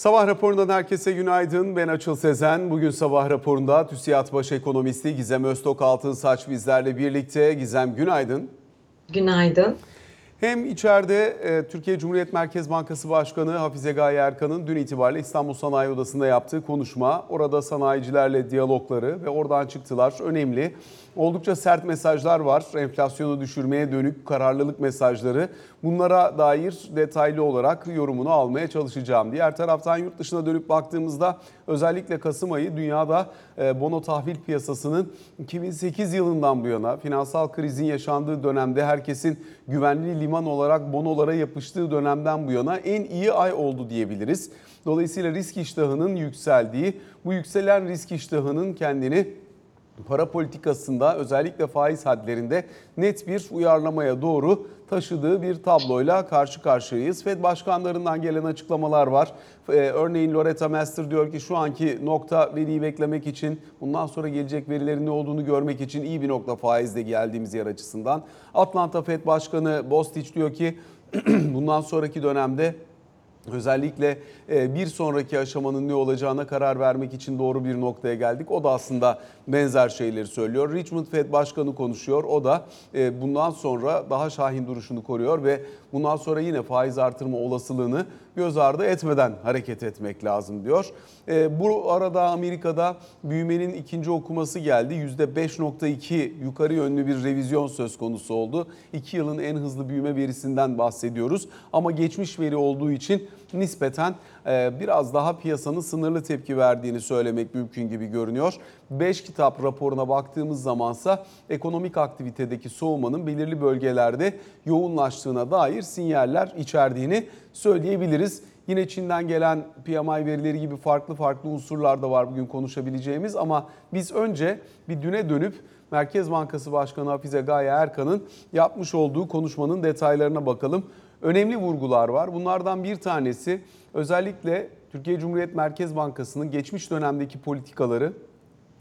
Sabah raporundan herkese günaydın. Ben Açıl Sezen. Bugün sabah raporunda TÜSİAD Baş Ekonomisti Gizem Öztok Altınsaç bizlerle birlikte. Gizem günaydın. Günaydın. Hem içeride e, Türkiye Cumhuriyet Merkez Bankası Başkanı Hafize Gaye Erkan'ın dün itibariyle İstanbul Sanayi Odası'nda yaptığı konuşma, orada sanayicilerle diyalogları ve oradan çıktılar önemli. Oldukça sert mesajlar var. Enflasyonu düşürmeye dönük kararlılık mesajları. Bunlara dair detaylı olarak yorumunu almaya çalışacağım. Diğer taraftan yurt dışına dönüp baktığımızda özellikle Kasım ayı dünyada e, bono tahvil piyasasının 2008 yılından bu yana finansal krizin yaşandığı dönemde herkesin güvenli liman olarak bonolara yapıştığı dönemden bu yana en iyi ay oldu diyebiliriz. Dolayısıyla risk iştahının yükseldiği, bu yükselen risk iştahının kendini para politikasında özellikle faiz hadlerinde net bir uyarlamaya doğru taşıdığı bir tabloyla karşı karşıyayız. Fed başkanlarından gelen açıklamalar var. Ee, örneğin Loretta Mester diyor ki şu anki nokta veriyi beklemek için bundan sonra gelecek verilerin ne olduğunu görmek için iyi bir nokta faizde geldiğimiz yer açısından. Atlanta Fed Başkanı Bostich diyor ki bundan sonraki dönemde Özellikle e, bir sonraki aşamanın ne olacağına karar vermek için doğru bir noktaya geldik. O da aslında benzer şeyleri söylüyor. Richmond Fed Başkanı konuşuyor. O da e, bundan sonra daha şahin duruşunu koruyor ve bundan sonra yine faiz artırma olasılığını göz ardı etmeden hareket etmek lazım diyor. E, bu arada Amerika'da büyümenin ikinci okuması geldi. %5.2 yukarı yönlü bir revizyon söz konusu oldu. İki yılın en hızlı büyüme verisinden bahsediyoruz. Ama geçmiş veri olduğu için nispeten e, biraz daha piyasanın sınırlı tepki verdiğini söylemek mümkün gibi görünüyor. 5 kitap raporuna baktığımız zamansa ekonomik aktivitedeki soğumanın belirli bölgelerde yoğunlaştığına dair sinyaller içerdiğini söyleyebiliriz. Yine Çin'den gelen PMI verileri gibi farklı farklı unsurlar da var bugün konuşabileceğimiz ama biz önce bir düne dönüp Merkez Bankası Başkanı Hafize Gaye Erkan'ın yapmış olduğu konuşmanın detaylarına bakalım. Önemli vurgular var. Bunlardan bir tanesi özellikle Türkiye Cumhuriyet Merkez Bankası'nın geçmiş dönemdeki politikaları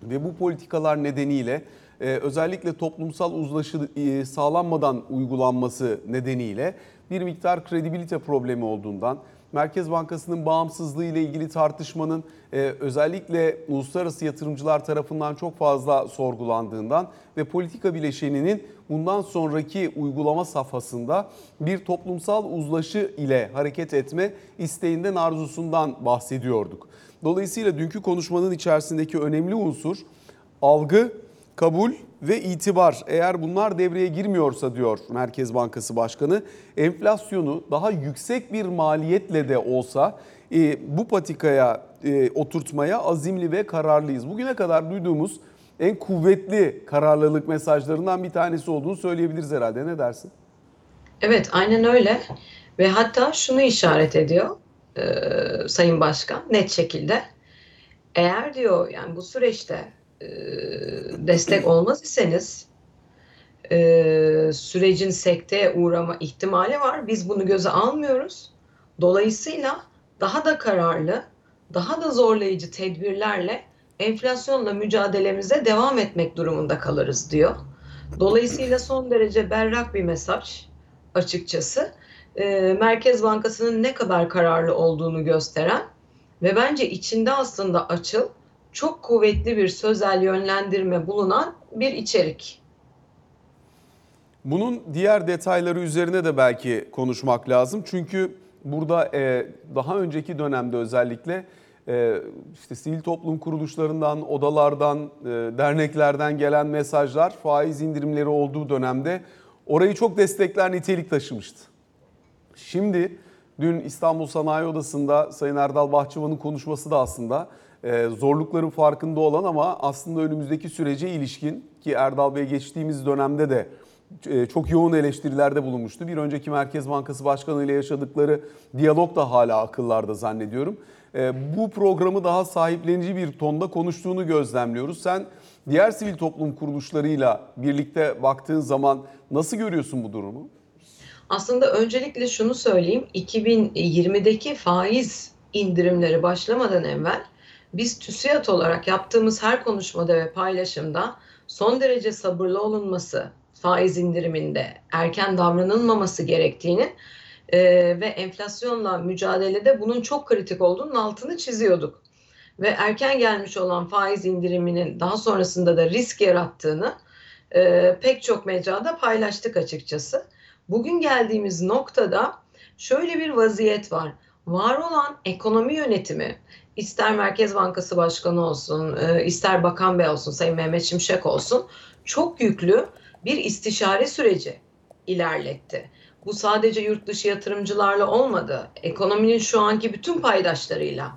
ve bu politikalar nedeniyle e, özellikle toplumsal uzlaşı e, sağlanmadan uygulanması nedeniyle bir miktar kredibilite problemi olduğundan Merkez Bankası'nın bağımsızlığı ile ilgili tartışmanın e, özellikle uluslararası yatırımcılar tarafından çok fazla sorgulandığından ve politika bileşeninin bundan sonraki uygulama safhasında bir toplumsal uzlaşı ile hareket etme isteğinden arzusundan bahsediyorduk. Dolayısıyla dünkü konuşmanın içerisindeki önemli unsur algı, kabul ve itibar. Eğer bunlar devreye girmiyorsa diyor Merkez Bankası Başkanı, enflasyonu daha yüksek bir maliyetle de olsa e, bu patikaya e, oturtmaya azimli ve kararlıyız. Bugüne kadar duyduğumuz en kuvvetli kararlılık mesajlarından bir tanesi olduğunu söyleyebiliriz herhalde. Ne dersin? Evet, aynen öyle. Ve hatta şunu işaret ediyor e, Sayın Başkan net şekilde. Eğer diyor yani bu süreçte e, destek olmaz iseniz e, sürecin sekteye uğrama ihtimali var. Biz bunu göze almıyoruz. Dolayısıyla daha da kararlı, daha da zorlayıcı tedbirlerle enflasyonla mücadelemize devam etmek durumunda kalırız diyor. Dolayısıyla son derece berrak bir mesaj açıkçası. E, Merkez Bankası'nın ne kadar kararlı olduğunu gösteren ve bence içinde aslında açıl çok kuvvetli bir sözel yönlendirme bulunan bir içerik. Bunun diğer detayları üzerine de belki konuşmak lazım. Çünkü burada e, daha önceki dönemde özellikle e, işte sivil toplum kuruluşlarından, odalardan, e, derneklerden gelen mesajlar faiz indirimleri olduğu dönemde orayı çok destekler nitelik taşımıştı. Şimdi dün İstanbul Sanayi Odası'nda Sayın Erdal Bahçıvan'ın konuşması da aslında zorlukların farkında olan ama aslında önümüzdeki sürece ilişkin ki Erdal Bey geçtiğimiz dönemde de e, çok yoğun eleştirilerde bulunmuştu. Bir önceki Merkez Bankası Başkanı ile yaşadıkları diyalog da hala akıllarda zannediyorum. E, bu programı daha sahiplenici bir tonda konuştuğunu gözlemliyoruz. Sen diğer sivil toplum kuruluşlarıyla birlikte baktığın zaman nasıl görüyorsun bu durumu? Aslında öncelikle şunu söyleyeyim. 2020'deki faiz indirimleri başlamadan evvel biz TÜSİAD olarak yaptığımız her konuşmada ve paylaşımda son derece sabırlı olunması, faiz indiriminde erken davranılmaması gerektiğini e, ve enflasyonla mücadelede bunun çok kritik olduğunun altını çiziyorduk. Ve erken gelmiş olan faiz indiriminin daha sonrasında da risk yarattığını e, pek çok mecrada paylaştık açıkçası. Bugün geldiğimiz noktada şöyle bir vaziyet var. Var olan ekonomi yönetimi, ister Merkez Bankası Başkanı olsun, e, ister Bakan Bey olsun, Sayın Mehmet Şimşek olsun, çok yüklü bir istişare süreci ilerletti. Bu sadece yurt dışı yatırımcılarla olmadı. Ekonominin şu anki bütün paydaşlarıyla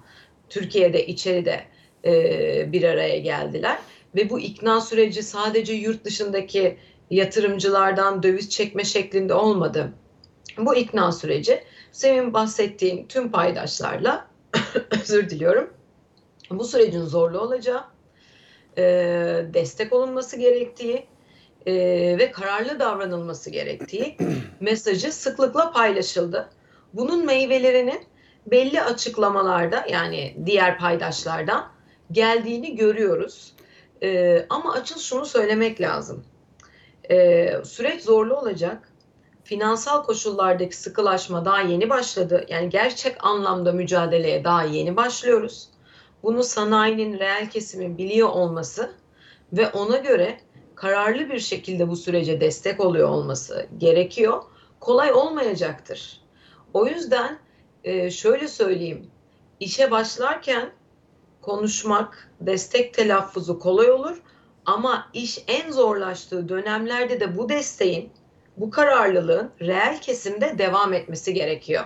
Türkiye'de, içeride e, bir araya geldiler. Ve bu ikna süreci sadece yurt dışındaki yatırımcılardan döviz çekme şeklinde olmadı. Bu ikna süreci senin bahsettiğin tüm paydaşlarla özür diliyorum. Bu sürecin zorlu olacağı, e, destek olunması gerektiği e, ve kararlı davranılması gerektiği mesajı sıklıkla paylaşıldı. Bunun meyvelerinin belli açıklamalarda yani diğer paydaşlardan geldiğini görüyoruz. E, ama açıl şunu söylemek lazım. E, süreç zorlu olacak. Finansal koşullardaki sıkılaşma daha yeni başladı. Yani gerçek anlamda mücadeleye daha yeni başlıyoruz. Bunu sanayinin reel kesimin biliyor olması ve ona göre kararlı bir şekilde bu sürece destek oluyor olması gerekiyor. Kolay olmayacaktır. O yüzden e, şöyle söyleyeyim. İşe başlarken konuşmak, destek telaffuzu kolay olur ama iş en zorlaştığı dönemlerde de bu desteğin, bu kararlılığın reel kesimde devam etmesi gerekiyor.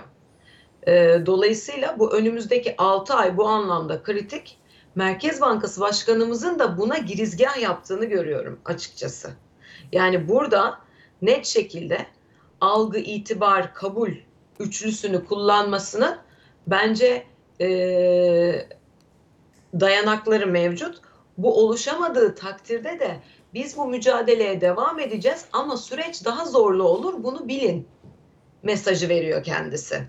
E, dolayısıyla bu önümüzdeki 6 ay bu anlamda kritik. Merkez Bankası Başkanımızın da buna girizgah yaptığını görüyorum açıkçası. Yani burada net şekilde algı, itibar, kabul üçlüsünü kullanmasını bence e, dayanakları mevcut. Bu oluşamadığı takdirde de biz bu mücadeleye devam edeceğiz ama süreç daha zorlu olur bunu bilin mesajı veriyor kendisi.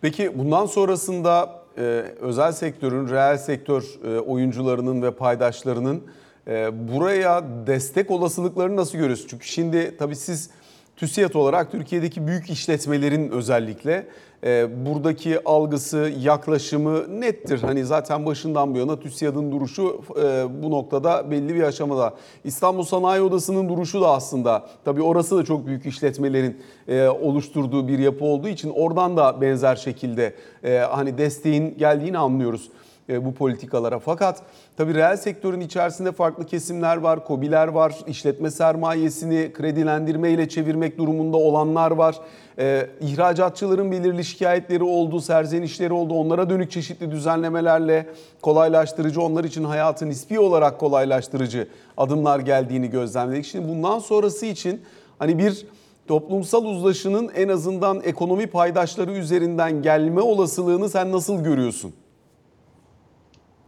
Peki bundan sonrasında e, özel sektörün, reel sektör e, oyuncularının ve paydaşlarının e, buraya destek olasılıklarını nasıl görüyorsunuz? Çünkü şimdi tabii siz TÜSİAD olarak Türkiye'deki büyük işletmelerin özellikle e, buradaki algısı, yaklaşımı nettir. Hani zaten başından bu yana TÜSİAD'ın duruşu e, bu noktada belli bir aşamada. İstanbul Sanayi Odası'nın duruşu da aslında tabii orası da çok büyük işletmelerin e, oluşturduğu bir yapı olduğu için oradan da benzer şekilde e, hani desteğin geldiğini anlıyoruz bu politikalara. Fakat tabii reel sektörün içerisinde farklı kesimler var, kobiler var, işletme sermayesini kredilendirme ile çevirmek durumunda olanlar var. Ee, ihracatçıların belirli şikayetleri oldu, serzenişleri oldu. Onlara dönük çeşitli düzenlemelerle kolaylaştırıcı, onlar için hayatı nispi olarak kolaylaştırıcı adımlar geldiğini gözlemledik. Şimdi bundan sonrası için hani bir toplumsal uzlaşının en azından ekonomi paydaşları üzerinden gelme olasılığını sen nasıl görüyorsun?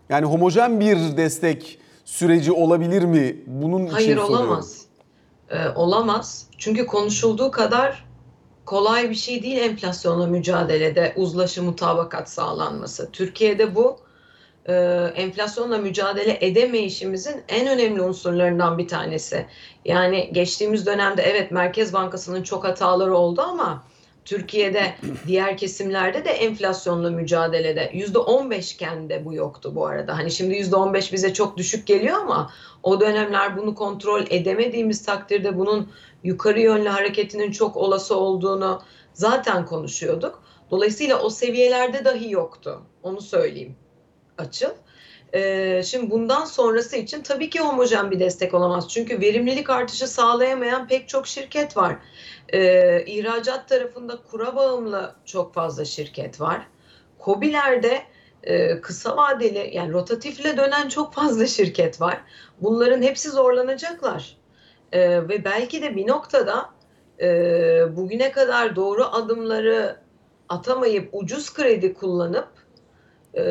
Yani homojen bir destek süreci olabilir mi? Bunun Hayır için soruyorum. olamaz. Ee, olamaz. Çünkü konuşulduğu kadar kolay bir şey değil enflasyonla mücadelede uzlaşı mutabakat sağlanması. Türkiye'de bu e, enflasyonla mücadele edemeyişimizin en önemli unsurlarından bir tanesi. Yani geçtiğimiz dönemde evet Merkez Bankası'nın çok hataları oldu ama Türkiye'de diğer kesimlerde de enflasyonla mücadelede yüzde on iken de bu yoktu bu arada. Hani şimdi yüzde on beş bize çok düşük geliyor ama o dönemler bunu kontrol edemediğimiz takdirde bunun yukarı yönlü hareketinin çok olası olduğunu zaten konuşuyorduk. Dolayısıyla o seviyelerde dahi yoktu. Onu söyleyeyim açıl. Ee, şimdi bundan sonrası için tabii ki homojen bir destek olamaz. Çünkü verimlilik artışı sağlayamayan pek çok şirket var. Ee, ihracat tarafında kura bağımlı çok fazla şirket var. COBİ'lerde e, kısa vadeli yani rotatifle dönen çok fazla şirket var. Bunların hepsi zorlanacaklar. Ee, ve belki de bir noktada e, bugüne kadar doğru adımları atamayıp ucuz kredi kullanıp e,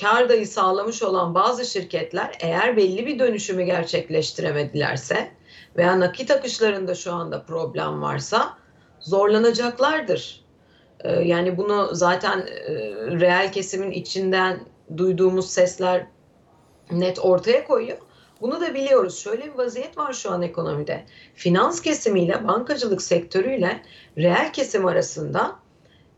kar dayı sağlamış olan bazı şirketler eğer belli bir dönüşümü gerçekleştiremedilerse veya nakit akışlarında şu anda problem varsa zorlanacaklardır. E, yani bunu zaten e, reel kesimin içinden duyduğumuz sesler net ortaya koyuyor. Bunu da biliyoruz. Şöyle bir vaziyet var şu an ekonomide. Finans kesimiyle bankacılık sektörüyle reel kesim arasında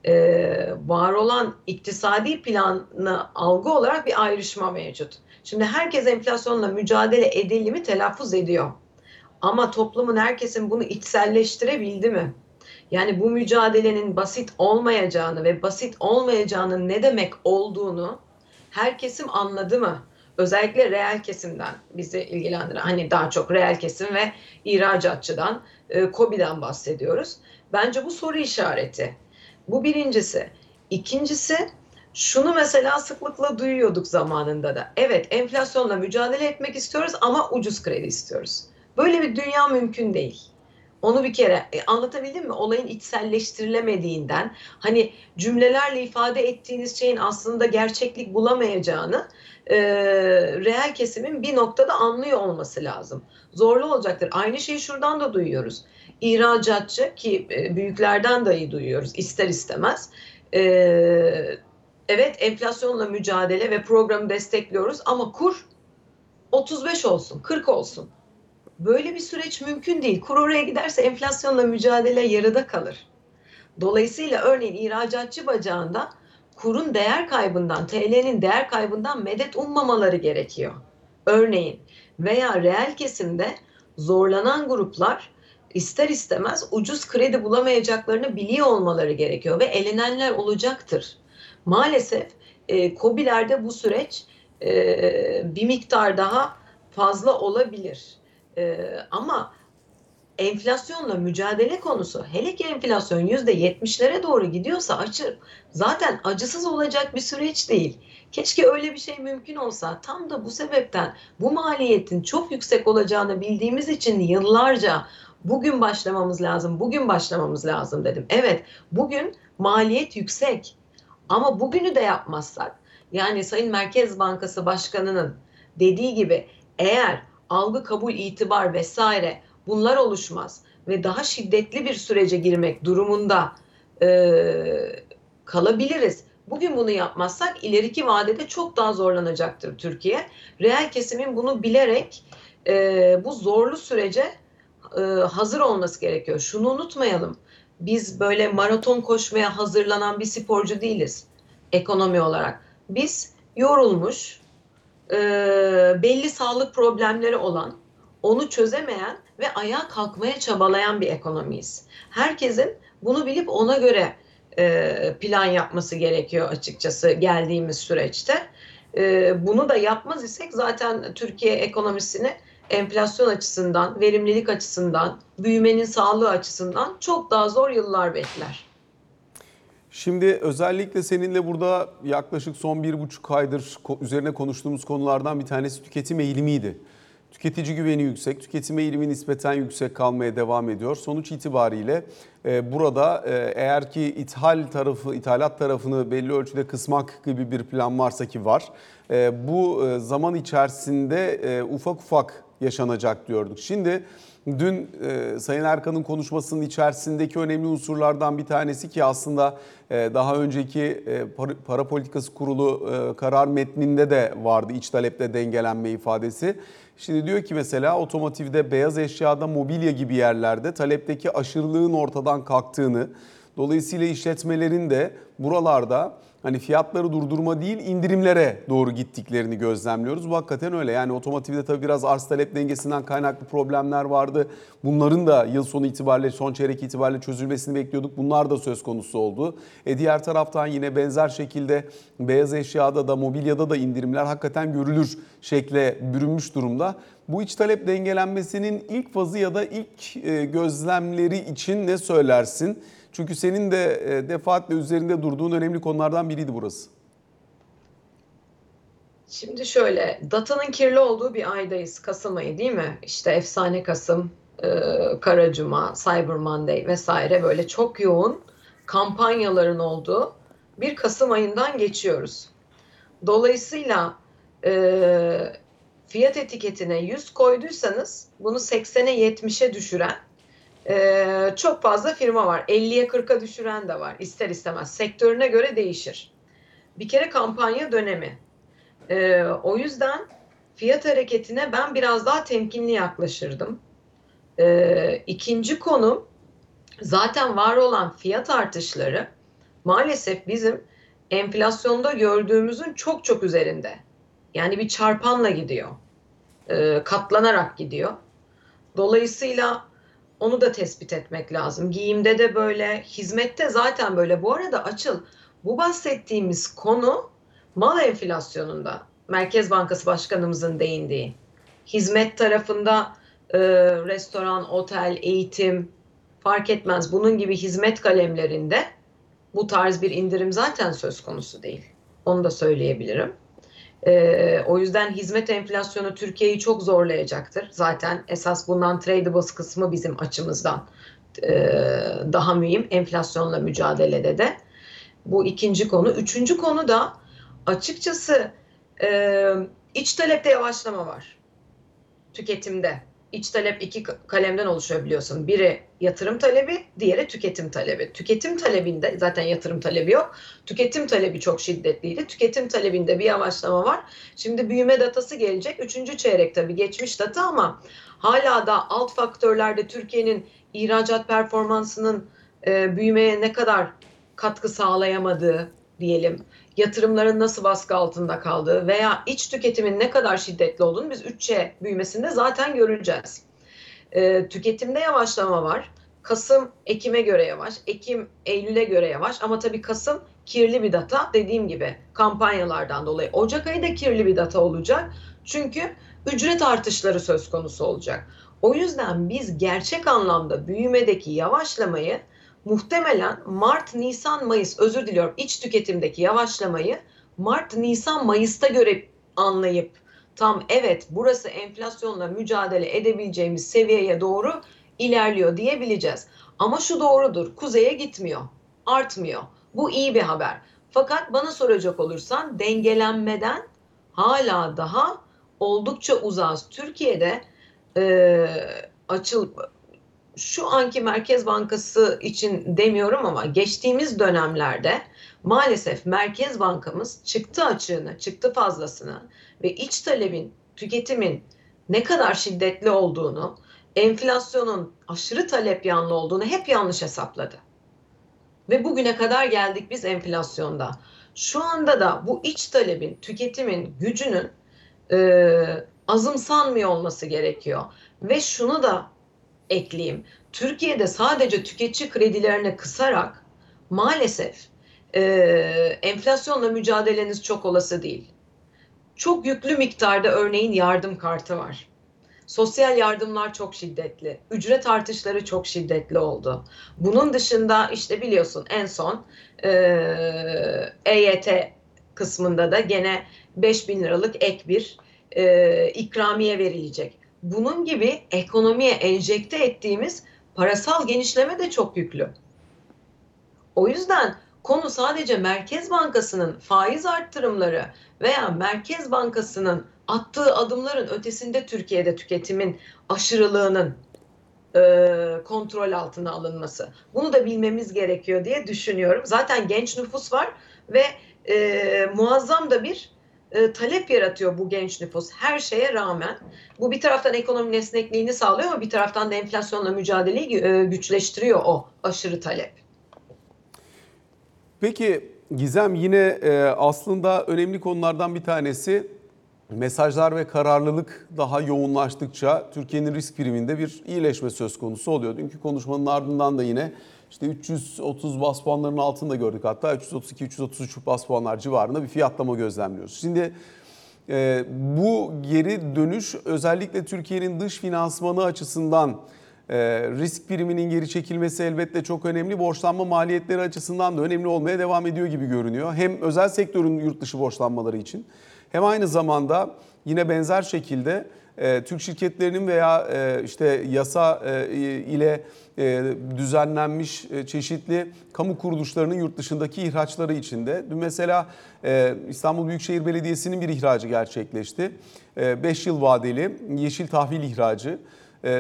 e, var olan iktisadi planı algı olarak bir ayrışma mevcut. Şimdi herkes enflasyonla mücadele edildi mi telaffuz ediyor. Ama toplumun herkesin bunu içselleştirebildi mi? Yani bu mücadelenin basit olmayacağını ve basit olmayacağının ne demek olduğunu her kesim anladı mı? Özellikle reel kesimden bizi ilgilendiren hani daha çok reel kesim ve ihracatçıdan, e, KOBİ'den bahsediyoruz. Bence bu soru işareti. Bu birincisi. İkincisi şunu mesela sıklıkla duyuyorduk zamanında da. Evet enflasyonla mücadele etmek istiyoruz ama ucuz kredi istiyoruz. Böyle bir dünya mümkün değil. Onu bir kere e, anlatabildim mi? Olayın içselleştirilemediğinden, hani cümlelerle ifade ettiğiniz şeyin aslında gerçeklik bulamayacağını e, reel kesimin bir noktada anlıyor olması lazım. Zorlu olacaktır. Aynı şeyi şuradan da duyuyoruz. İhracatçı ki e, büyüklerden dahi duyuyoruz ister istemez. E, evet enflasyonla mücadele ve programı destekliyoruz ama kur 35 olsun, 40 olsun. Böyle bir süreç mümkün değil. Kur oraya giderse enflasyonla mücadele yarıda kalır. Dolayısıyla örneğin ihracatçı bacağında kurun değer kaybından, TL'nin değer kaybından medet ummamaları gerekiyor. Örneğin veya reel kesimde zorlanan gruplar ister istemez ucuz kredi bulamayacaklarını biliyor olmaları gerekiyor ve elenenler olacaktır. Maalesef e, COBİ'lerde bu süreç e, bir miktar daha fazla olabilir. E, ama enflasyonla mücadele konusu hele ki enflasyon yüzde yetmişlere doğru gidiyorsa açır zaten acısız olacak bir süreç değil. Keşke öyle bir şey mümkün olsa. Tam da bu sebepten bu maliyetin çok yüksek olacağını bildiğimiz için yıllarca bugün başlamamız lazım, bugün başlamamız lazım dedim. Evet, bugün maliyet yüksek. Ama bugünü de yapmazsak, yani Sayın Merkez Bankası Başkanı'nın dediği gibi eğer algı, kabul, itibar vesaire bunlar oluşmaz ve daha şiddetli bir sürece girmek durumunda e, kalabiliriz. Bugün bunu yapmazsak ileriki vadede çok daha zorlanacaktır Türkiye. Reel kesimin bunu bilerek e, bu zorlu sürece e, hazır olması gerekiyor. Şunu unutmayalım. Biz böyle maraton koşmaya hazırlanan bir sporcu değiliz ekonomi olarak. Biz yorulmuş, e, belli sağlık problemleri olan, onu çözemeyen ve ayağa kalkmaya çabalayan bir ekonomiyiz. Herkesin bunu bilip ona göre e, plan yapması gerekiyor açıkçası geldiğimiz süreçte. Bunu da yapmaz isek zaten Türkiye ekonomisini enflasyon açısından, verimlilik açısından, büyümenin sağlığı açısından çok daha zor yıllar bekler. Şimdi özellikle seninle burada yaklaşık son bir buçuk aydır üzerine konuştuğumuz konulardan bir tanesi tüketim eğilimiydi. Tüketici güveni yüksek, tüketim eğilimi nispeten yüksek kalmaya devam ediyor. Sonuç itibariyle e, burada e, eğer ki ithal tarafı, ithalat tarafını belli ölçüde kısmak gibi bir plan varsa ki var. E, bu e, zaman içerisinde e, ufak ufak yaşanacak diyorduk. Şimdi dün e, Sayın Erkan'ın konuşmasının içerisindeki önemli unsurlardan bir tanesi ki aslında e, daha önceki e, para, para politikası kurulu e, karar metninde de vardı iç talepte dengelenme ifadesi. Şimdi diyor ki mesela otomotivde, beyaz eşyada, mobilya gibi yerlerde talepteki aşırılığın ortadan kalktığını, dolayısıyla işletmelerin de buralarda hani fiyatları durdurma değil indirimlere doğru gittiklerini gözlemliyoruz. Bu hakikaten öyle. Yani otomotivde tabii biraz arz talep dengesinden kaynaklı problemler vardı. Bunların da yıl sonu itibariyle son çeyrek itibariyle çözülmesini bekliyorduk. Bunlar da söz konusu oldu. E diğer taraftan yine benzer şekilde beyaz eşyada da mobilyada da indirimler hakikaten görülür şekle bürünmüş durumda. Bu iç talep dengelenmesinin ilk fazı ya da ilk e, gözlemleri için ne söylersin? Çünkü senin de e, defaatle üzerinde durduğun önemli konulardan biriydi burası. Şimdi şöyle, datanın kirli olduğu bir aydayız. Kasım ayı değil mi? İşte Efsane Kasım, e, Kara Cuma, Cyber Monday vesaire böyle çok yoğun kampanyaların olduğu bir Kasım ayından geçiyoruz. Dolayısıyla e, fiyat etiketine 100 koyduysanız bunu 80'e 70'e düşüren ee, çok fazla firma var. 50'ye 40'a düşüren de var. İster istemez. Sektörüne göre değişir. Bir kere kampanya dönemi. Ee, o yüzden fiyat hareketine ben biraz daha temkinli yaklaşırdım. Ee, ikinci konu zaten var olan fiyat artışları maalesef bizim enflasyonda gördüğümüzün çok çok üzerinde. Yani bir çarpanla gidiyor. Ee, katlanarak gidiyor. Dolayısıyla onu da tespit etmek lazım. Giyimde de böyle, hizmette zaten böyle. Bu arada açıl, bu bahsettiğimiz konu mal enflasyonunda Merkez Bankası Başkanımızın değindiği. Hizmet tarafında e, restoran, otel, eğitim fark etmez. Bunun gibi hizmet kalemlerinde bu tarz bir indirim zaten söz konusu değil. Onu da söyleyebilirim. Ee, o yüzden hizmet enflasyonu Türkiye'yi çok zorlayacaktır. Zaten esas bundan tradables kısmı bizim açımızdan e, daha mühim enflasyonla mücadelede de. Bu ikinci konu. Üçüncü konu da açıkçası e, iç talepte yavaşlama var. Tüketimde. İç talep iki kalemden oluşuyor biliyorsun. Biri yatırım talebi, diğeri tüketim talebi. Tüketim talebinde zaten yatırım talebi yok. Tüketim talebi çok şiddetliydi. Tüketim talebinde bir yavaşlama var. Şimdi büyüme datası gelecek. Üçüncü çeyrek tabii geçmiş data ama hala da alt faktörlerde Türkiye'nin ihracat performansının e, büyümeye ne kadar katkı sağlayamadığı diyelim yatırımların nasıl baskı altında kaldığı veya iç tüketimin ne kadar şiddetli olduğunu biz 3C büyümesinde zaten göreceğiz. Ee, tüketimde yavaşlama var. Kasım Ekim'e göre yavaş, Ekim Eylül'e göre yavaş ama tabii Kasım kirli bir data dediğim gibi kampanyalardan dolayı. Ocak ayı da kirli bir data olacak. Çünkü ücret artışları söz konusu olacak. O yüzden biz gerçek anlamda büyümedeki yavaşlamayı muhtemelen Mart, Nisan, Mayıs özür diliyorum iç tüketimdeki yavaşlamayı Mart, Nisan, Mayıs'ta göre anlayıp tam evet burası enflasyonla mücadele edebileceğimiz seviyeye doğru ilerliyor diyebileceğiz. Ama şu doğrudur kuzeye gitmiyor, artmıyor. Bu iyi bir haber. Fakat bana soracak olursan dengelenmeden hala daha oldukça uzağız. Türkiye'de e, açıl şu anki Merkez Bankası için demiyorum ama geçtiğimiz dönemlerde maalesef Merkez Bankamız çıktı açığını, çıktı fazlasını ve iç talebin, tüketimin ne kadar şiddetli olduğunu, enflasyonun aşırı talep yanlı olduğunu hep yanlış hesapladı. Ve bugüne kadar geldik biz enflasyonda. Şu anda da bu iç talebin, tüketimin gücünün e, azımsanmıyor olması gerekiyor. Ve şunu da ekleyeyim. Türkiye'de sadece tüketici kredilerini kısarak maalesef e, enflasyonla mücadeleniz çok olası değil. Çok yüklü miktarda örneğin yardım kartı var. Sosyal yardımlar çok şiddetli. Ücret artışları çok şiddetli oldu. Bunun dışında işte biliyorsun en son e, EYT kısmında da gene 5 bin liralık ek bir e, ikramiye verilecek bunun gibi ekonomiye enjekte ettiğimiz parasal genişleme de çok yüklü. O yüzden konu sadece Merkez Bankası'nın faiz arttırımları veya Merkez Bankası'nın attığı adımların ötesinde Türkiye'de tüketimin aşırılığının e, kontrol altına alınması. Bunu da bilmemiz gerekiyor diye düşünüyorum. Zaten genç nüfus var ve e, muazzam da bir e, talep yaratıyor bu genç nüfus her şeye rağmen. Bu bir taraftan ekonomi esnekliğini sağlıyor ama bir taraftan da enflasyonla mücadeleyi e, güçleştiriyor o aşırı talep. Peki Gizem yine e, aslında önemli konulardan bir tanesi mesajlar ve kararlılık daha yoğunlaştıkça Türkiye'nin risk priminde bir iyileşme söz konusu oluyor. Dünkü konuşmanın ardından da yine işte 330 bas puanlarının altında gördük hatta 332-333 bas puanlar civarında bir fiyatlama gözlemliyoruz. Şimdi e, bu geri dönüş özellikle Türkiye'nin dış finansmanı açısından e, risk priminin geri çekilmesi elbette çok önemli. Borçlanma maliyetleri açısından da önemli olmaya devam ediyor gibi görünüyor. Hem özel sektörün yurt dışı borçlanmaları için hem aynı zamanda yine benzer şekilde e, Türk şirketlerinin veya e, işte yasa e, ile düzenlenmiş çeşitli kamu kuruluşlarının yurt dışındaki ihraçları içinde. Dün mesela İstanbul Büyükşehir Belediyesi'nin bir ihracı gerçekleşti. 5 yıl vadeli yeşil tahvil ihracı.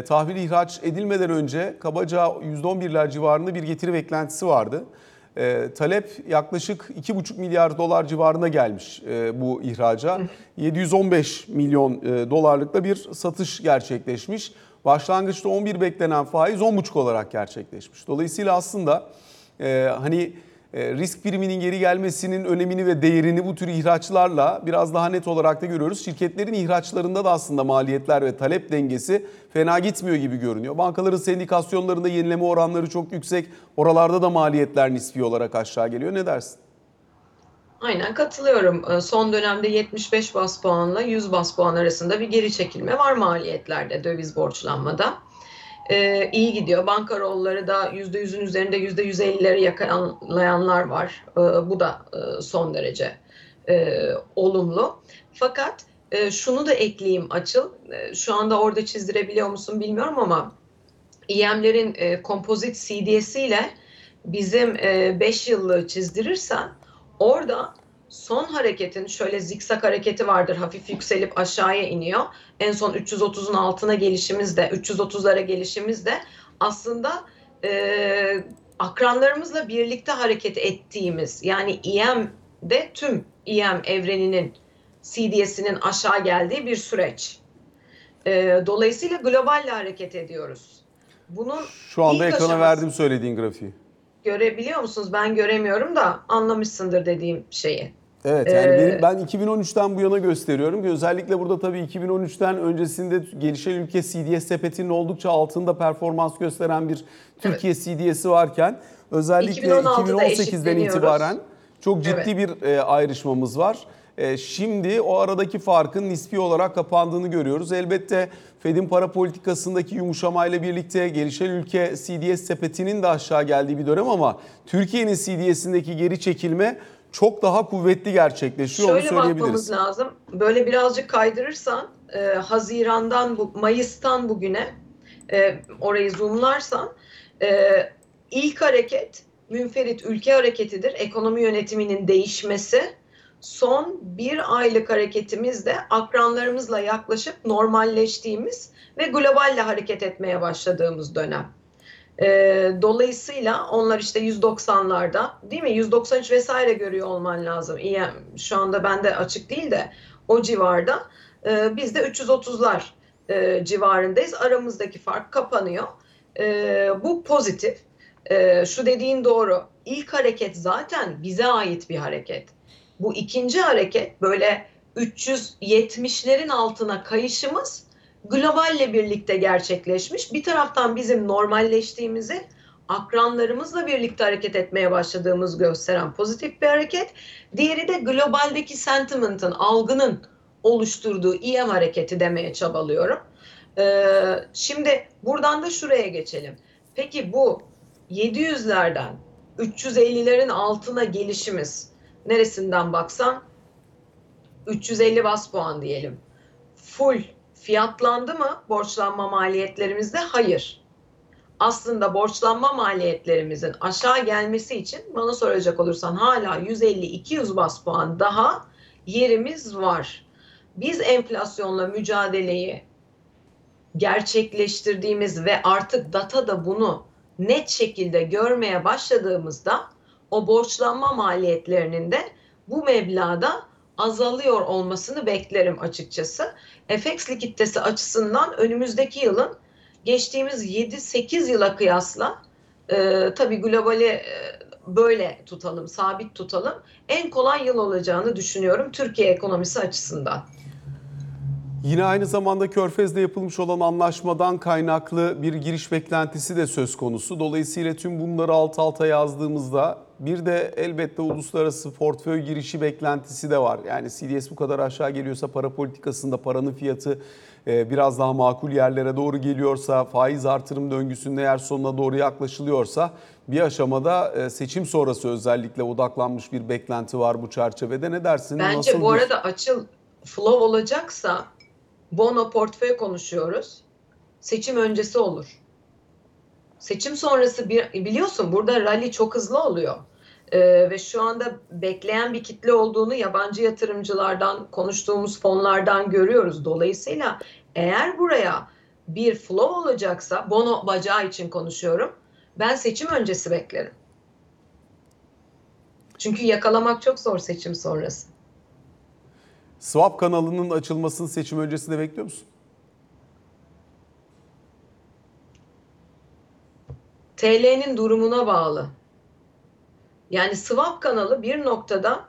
Tahvil ihraç edilmeden önce kabaca %11'ler civarında bir getiri beklentisi vardı. E, talep yaklaşık 2,5 milyar dolar civarına gelmiş e, bu ihraca. 715 milyon e, dolarlıkla bir satış gerçekleşmiş. Başlangıçta 11 beklenen faiz 10,5 olarak gerçekleşmiş. Dolayısıyla aslında e, hani risk priminin geri gelmesinin önemini ve değerini bu tür ihraçlarla biraz daha net olarak da görüyoruz. Şirketlerin ihraçlarında da aslında maliyetler ve talep dengesi fena gitmiyor gibi görünüyor. Bankaların sendikasyonlarında yenileme oranları çok yüksek. Oralarda da maliyetler nispi olarak aşağı geliyor. Ne dersin? Aynen katılıyorum. Ee, Son dönemde 75 bas puanla 100 bas puan arasında bir geri çekilme var maliyetlerde döviz borçlanmada. Ee, iyi gidiyor. Banka rolları da %100'ün üzerinde %150'leri yakalayanlar var. Ee, bu da e, son derece e, olumlu. Fakat e, şunu da ekleyeyim Açıl. E, şu anda orada çizdirebiliyor musun bilmiyorum ama EM'lerin e, kompozit CDS'iyle bizim 5 yıllığı çizdirirsen orada son hareketin şöyle zikzak hareketi vardır. Hafif yükselip aşağıya iniyor. En son 330'un altına gelişimiz de 330'lara gelişimiz de aslında e, akranlarımızla birlikte hareket ettiğimiz yani EM'de tüm EM evreninin CDS'inin aşağı geldiği bir süreç. E, dolayısıyla globalle hareket ediyoruz. Bunun Şu anda ekrana aşaması- verdim söylediğin grafiği. Görebiliyor musunuz? Ben göremiyorum da anlamışsındır dediğim şeyi. Evet yani Ee, benim, ben 2013'ten bu yana gösteriyorum ki özellikle burada tabii 2013'ten öncesinde gelişen ülke CDS sepetinin oldukça altında performans gösteren bir Türkiye CDS'i varken özellikle 2016'da 2018'den eşitleniyoruz. itibaren çok ciddi bir e, ayrışmamız var. E, şimdi o aradaki farkın nispi olarak kapandığını görüyoruz. Elbette Fed'in para politikasındaki yumuşamayla birlikte gelişen ülke CDS sepetinin de aşağı geldiği bir dönem ama Türkiye'nin CDS'indeki geri çekilme çok daha kuvvetli gerçekleşiyor onu Şöyle bakmamız söyleyebiliriz. lazım. Böyle birazcık kaydırırsan e, Haziran'dan bu Mayıs'tan bugüne e, orayı zoomlarsan e, ilk hareket münferit ülke hareketidir. Ekonomi yönetiminin değişmesi. Son bir aylık hareketimiz de akranlarımızla yaklaşıp normalleştiğimiz ve globalle hareket etmeye başladığımız dönem. E, dolayısıyla onlar işte 190'larda değil mi? 193 vesaire görüyor olman lazım. İyi, şu anda bende açık değil de o civarda. E, biz de 330'lar e, civarındayız. Aramızdaki fark kapanıyor. E, bu pozitif. E, şu dediğin doğru. İlk hareket zaten bize ait bir hareket. Bu ikinci hareket böyle 370'lerin altına kayışımız globalle birlikte gerçekleşmiş. Bir taraftan bizim normalleştiğimizi akranlarımızla birlikte hareket etmeye başladığımız gösteren pozitif bir hareket. Diğeri de globaldeki sentiment'ın, algının oluşturduğu EM hareketi demeye çabalıyorum. Ee, şimdi buradan da şuraya geçelim. Peki bu 700'lerden 350'lerin altına gelişimiz neresinden baksan 350 bas puan diyelim. Full fiyatlandı mı borçlanma maliyetlerimizde? Hayır. Aslında borçlanma maliyetlerimizin aşağı gelmesi için bana soracak olursan hala 150-200 bas puan daha yerimiz var. Biz enflasyonla mücadeleyi gerçekleştirdiğimiz ve artık data da bunu net şekilde görmeye başladığımızda o borçlanma maliyetlerinin de bu meblağda azalıyor olmasını beklerim açıkçası. FX likiditesi açısından önümüzdeki yılın geçtiğimiz 7-8 yıla kıyasla e, tabii globali e, böyle tutalım, sabit tutalım. En kolay yıl olacağını düşünüyorum Türkiye ekonomisi açısından. Yine aynı zamanda Körfez'de yapılmış olan anlaşmadan kaynaklı bir giriş beklentisi de söz konusu. Dolayısıyla tüm bunları alt alta yazdığımızda bir de elbette uluslararası portföy girişi beklentisi de var. Yani CDS bu kadar aşağı geliyorsa para politikasında paranın fiyatı e, biraz daha makul yerlere doğru geliyorsa, faiz artırım döngüsünde eğer sonuna doğru yaklaşılıyorsa bir aşamada e, seçim sonrası özellikle odaklanmış bir beklenti var bu çerçevede. Ne dersin? Bence Nasıl bu bir- arada açıl flow olacaksa bono portföy konuşuyoruz. Seçim öncesi olur. Seçim sonrası bir biliyorsun burada rally çok hızlı oluyor. Ee, ve şu anda bekleyen bir kitle olduğunu yabancı yatırımcılardan, konuştuğumuz fonlardan görüyoruz. Dolayısıyla eğer buraya bir flow olacaksa, bono bacağı için konuşuyorum, ben seçim öncesi beklerim. Çünkü yakalamak çok zor seçim sonrası. Swap kanalının açılmasını seçim öncesinde bekliyor musun? TL'nin durumuna bağlı. Yani swap kanalı bir noktada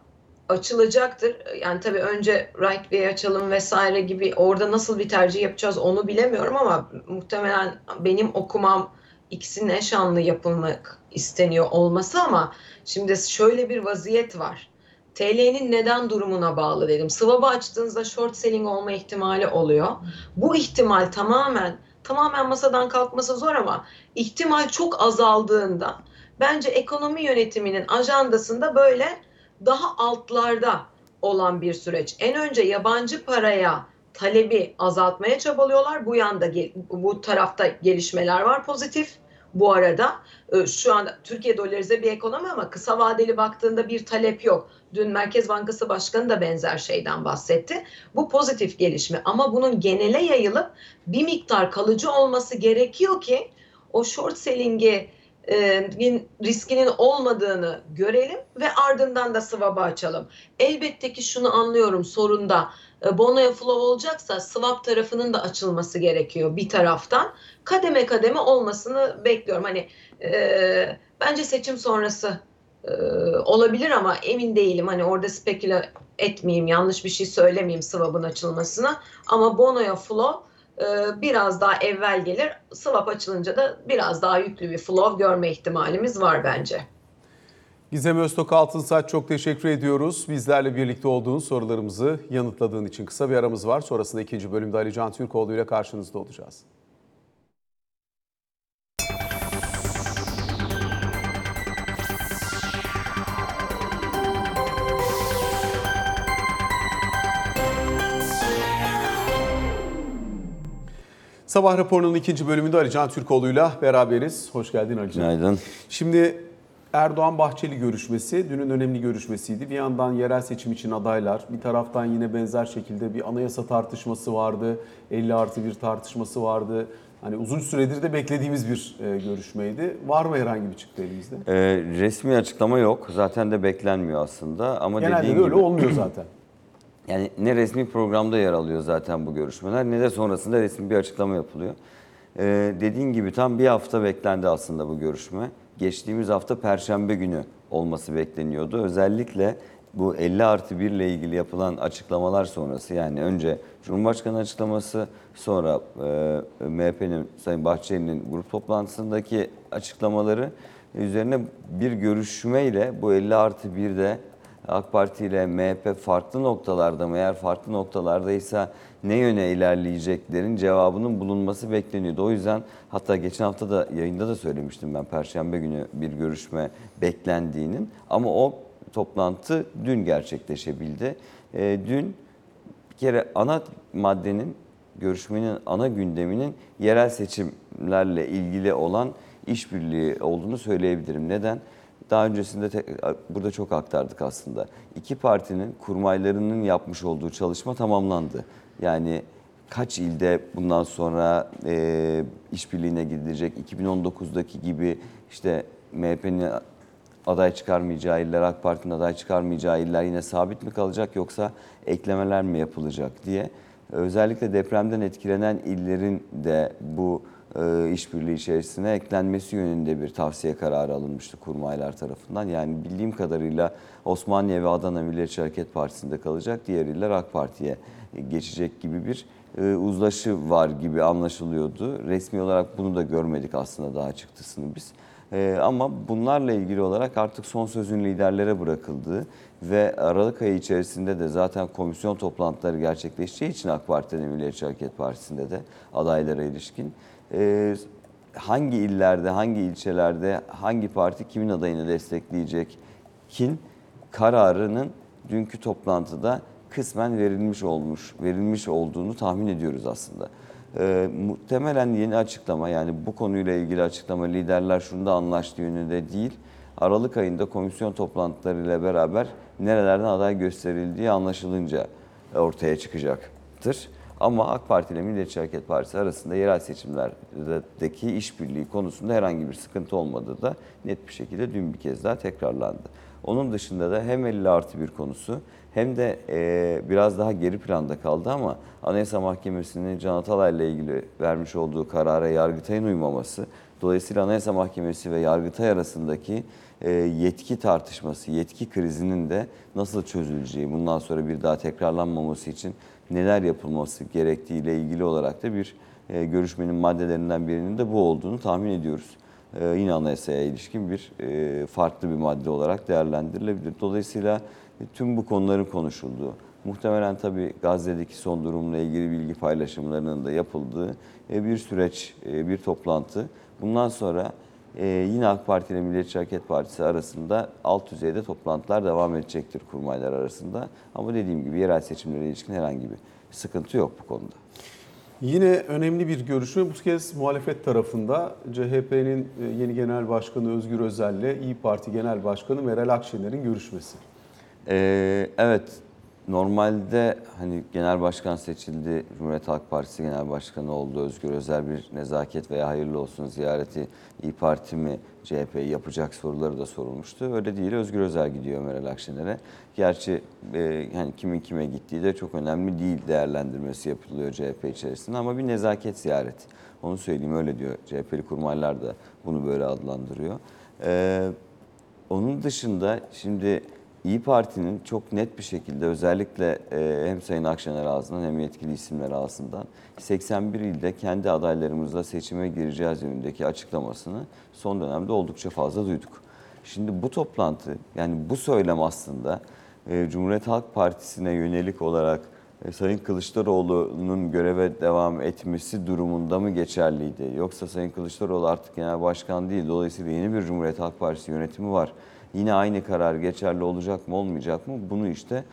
açılacaktır. Yani tabii önce right way açalım vesaire gibi orada nasıl bir tercih yapacağız onu bilemiyorum ama muhtemelen benim okumam ikisinin eş anlı yapılmak isteniyor olması ama şimdi şöyle bir vaziyet var. TL'nin neden durumuna bağlı dedim. Swap'ı açtığınızda short selling olma ihtimali oluyor. Bu ihtimal tamamen tamamen masadan kalkması zor ama ihtimal çok azaldığında bence ekonomi yönetiminin ajandasında böyle daha altlarda olan bir süreç. En önce yabancı paraya talebi azaltmaya çabalıyorlar. Bu yanda bu tarafta gelişmeler var pozitif. Bu arada e, şu anda Türkiye dolarize bir ekonomi ama kısa vadeli baktığında bir talep yok. Dün Merkez Bankası Başkanı da benzer şeyden bahsetti. Bu pozitif gelişme ama bunun genele yayılıp bir miktar kalıcı olması gerekiyor ki o short selling'i riskinin olmadığını görelim ve ardından da swap'ı açalım. Elbette ki şunu anlıyorum sorunda bonoya flow olacaksa swap tarafının da açılması gerekiyor bir taraftan. Kademe kademe olmasını bekliyorum. Hani e, bence seçim sonrası e, olabilir ama emin değilim. Hani orada speküle etmeyeyim, yanlış bir şey söylemeyeyim swap'ın açılmasına. Ama bonoya flow biraz daha evvel gelir. Swap açılınca da biraz daha yüklü bir flow görme ihtimalimiz var bence. Gizem Öztok Altınsaç çok teşekkür ediyoruz. Bizlerle birlikte olduğun sorularımızı yanıtladığın için kısa bir aramız var. Sonrasında ikinci bölümde Ali Can Türkoğlu ile karşınızda olacağız. Sabah raporunun ikinci bölümünde Ali Can Türkoğlu'yla beraberiz. Hoş geldin Ali Can. Günaydın. Şimdi Erdoğan-Bahçeli görüşmesi dünün önemli görüşmesiydi. Bir yandan yerel seçim için adaylar, bir taraftan yine benzer şekilde bir anayasa tartışması vardı. 50 artı bir tartışması vardı. Hani uzun süredir de beklediğimiz bir e, görüşmeydi. Var mı herhangi bir çıktı elimizde? Ee, resmi açıklama yok. Zaten de beklenmiyor aslında. Ama Genelde dediğin de öyle gibi, olmuyor zaten. Yani ne resmi programda yer alıyor zaten bu görüşmeler ne de sonrasında resmi bir açıklama yapılıyor. Ee, dediğin gibi tam bir hafta beklendi aslında bu görüşme. Geçtiğimiz hafta Perşembe günü olması bekleniyordu. Özellikle bu 50 artı 1 ile ilgili yapılan açıklamalar sonrası yani önce Cumhurbaşkanı açıklaması sonra e, MHP'nin Sayın Bahçeli'nin grup toplantısındaki açıklamaları üzerine bir görüşmeyle bu 50 artı 1'de AK Parti ile MHP farklı noktalarda mı eğer farklı noktalardaysa ne yöne ilerleyeceklerin cevabının bulunması bekleniyordu. O yüzden hatta geçen hafta da yayında da söylemiştim ben Perşembe günü bir görüşme beklendiğinin ama o toplantı dün gerçekleşebildi. E, dün bir kere ana maddenin görüşmenin ana gündeminin yerel seçimlerle ilgili olan işbirliği olduğunu söyleyebilirim. Neden? Daha öncesinde te, burada çok aktardık aslında. İki partinin kurmaylarının yapmış olduğu çalışma tamamlandı. Yani kaç ilde bundan sonra e, işbirliğine gidilecek? 2019'daki gibi işte MHP'nin aday çıkarmayacağı iller, AK Parti'nin aday çıkarmayacağı iller yine sabit mi kalacak yoksa eklemeler mi yapılacak diye. Özellikle depremden etkilenen illerin de bu işbirliği içerisine eklenmesi yönünde bir tavsiye kararı alınmıştı kurmaylar tarafından. Yani bildiğim kadarıyla Osmaniye ve Adana Milliyetçi Hareket Partisi'nde kalacak, diğer iller AK Parti'ye geçecek gibi bir e, uzlaşı var gibi anlaşılıyordu. Resmi olarak bunu da görmedik aslında daha çıktısını biz. E, ama bunlarla ilgili olarak artık son sözün liderlere bırakıldığı ve Aralık ayı içerisinde de zaten komisyon toplantıları gerçekleşeceği için AK Parti'de Milliyetçi Hareket Partisi'nde de adaylara ilişkin e, hangi illerde, hangi ilçelerde, hangi parti kimin adayını destekleyecek kin kararının dünkü toplantıda kısmen verilmiş olmuş, verilmiş olduğunu tahmin ediyoruz aslında. E, muhtemelen yeni açıklama yani bu konuyla ilgili açıklama liderler şunda anlaştığı yönünde değil. Aralık ayında komisyon toplantılarıyla beraber nerelerden aday gösterildiği anlaşılınca ortaya çıkacaktır. Ama AK Parti ile Milliyetçi Hareket Partisi arasında yerel seçimlerdeki işbirliği konusunda herhangi bir sıkıntı olmadığı da net bir şekilde dün bir kez daha tekrarlandı. Onun dışında da hem 50 artı bir konusu hem de e, biraz daha geri planda kaldı ama Anayasa Mahkemesi'nin Can Atalay ile ilgili vermiş olduğu karara Yargıtay'ın uymaması, dolayısıyla Anayasa Mahkemesi ve Yargıtay arasındaki e, yetki tartışması, yetki krizinin de nasıl çözüleceği, bundan sonra bir daha tekrarlanmaması için neler yapılması gerektiği ile ilgili olarak da bir e, görüşmenin maddelerinden birinin de bu olduğunu tahmin ediyoruz. E, yine anayasaya ilişkin bir e, farklı bir madde olarak değerlendirilebilir. Dolayısıyla tüm bu konuların konuşulduğu, muhtemelen tabii Gazze'deki son durumla ilgili bilgi paylaşımlarının da yapıldığı e, bir süreç, e, bir toplantı. Bundan sonra e, yine AK Parti ile Milliyetçi Hareket Partisi arasında alt düzeyde toplantılar devam edecektir kurmaylar arasında. Ama dediğim gibi yerel seçimlere ilişkin herhangi bir sıkıntı yok bu konuda. Yine önemli bir görüşme bu kez muhalefet tarafında CHP'nin yeni genel başkanı Özgür Özel ile İyi Parti Genel Başkanı Meral Akşener'in görüşmesi. Ee, evet, normalde hani genel başkan seçildi, Cumhuriyet Halk Partisi genel başkanı oldu, Özgür Özel bir nezaket veya hayırlı olsun ziyareti İyi Parti mi CHP'yi yapacak soruları da sorulmuştu. Öyle değil, Özgür Özel gidiyor Meral Akşener'e. Gerçi e, hani kimin kime gittiği de çok önemli değil değerlendirmesi yapılıyor CHP içerisinde ama bir nezaket ziyareti. Onu söyleyeyim öyle diyor. CHP'li kurmaylar da bunu böyle adlandırıyor. Ee, onun dışında şimdi İyi Parti'nin çok net bir şekilde özellikle e, hem Sayın Akşener ağzından hem yetkili isimler ağzından 81 ilde kendi adaylarımızla seçime gireceğiz yönündeki açıklamasını son dönemde oldukça fazla duyduk. Şimdi bu toplantı yani bu söylem aslında e, Cumhuriyet Halk Partisi'ne yönelik olarak e, Sayın Kılıçdaroğlu'nun göreve devam etmesi durumunda mı geçerliydi? Yoksa Sayın Kılıçdaroğlu artık genel başkan değil. Dolayısıyla yeni bir Cumhuriyet Halk Partisi yönetimi var. Yine aynı karar geçerli olacak mı olmayacak mı? Bunu işte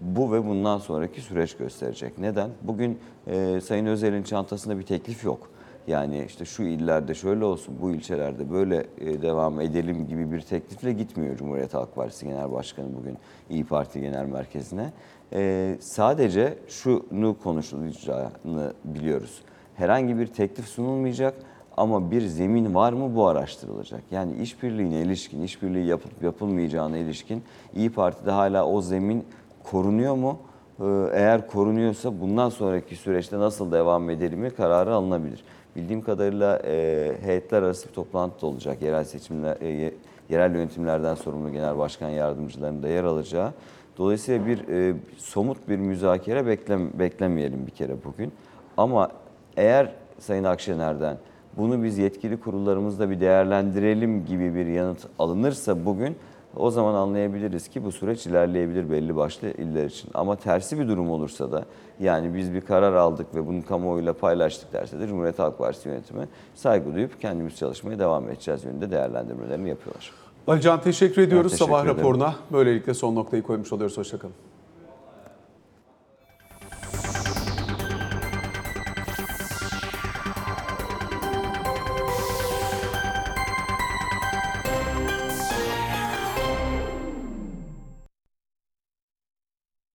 bu ve bundan sonraki süreç gösterecek. Neden? Bugün e, Sayın Özel'in çantasında bir teklif yok. Yani işte şu illerde şöyle olsun, bu ilçelerde böyle e, devam edelim gibi bir teklifle gitmiyor Cumhuriyet Halk Partisi Genel Başkanı bugün İyi Parti Genel Merkezi'ne. E, sadece şunu konuşulacağını biliyoruz. Herhangi bir teklif sunulmayacak ama bir zemin var mı bu araştırılacak. Yani işbirliğine ilişkin, işbirliği yapıp yapılmayacağına ilişkin İyi Parti'de hala o zemin korunuyor mu? Ee, Eğer korunuyorsa bundan sonraki süreçte nasıl devam edelim kararı alınabilir. Bildiğim kadarıyla e, heyetler arası bir toplantı da olacak. Yerel seçimler, e, ye- yerel yönetimlerden sorumlu genel başkan yardımcılarının da yer alacağı. Dolayısıyla bir e, somut bir müzakere beklem, beklemeyelim bir kere bugün. Ama eğer Sayın Akşener'den bunu biz yetkili kurullarımızda bir değerlendirelim gibi bir yanıt alınırsa bugün o zaman anlayabiliriz ki bu süreç ilerleyebilir belli başlı iller için. Ama tersi bir durum olursa da yani biz bir karar aldık ve bunu kamuoyuyla paylaştık derse de Cumhuriyet Halk Partisi yönetimi saygı duyup kendimiz çalışmaya devam edeceğiz yönünde değerlendirmelerini yapıyorlar. Alican teşekkür ediyoruz teşekkür sabah ederim. raporuna. Böylelikle son noktayı koymuş oluyoruz. Hoşçakalın.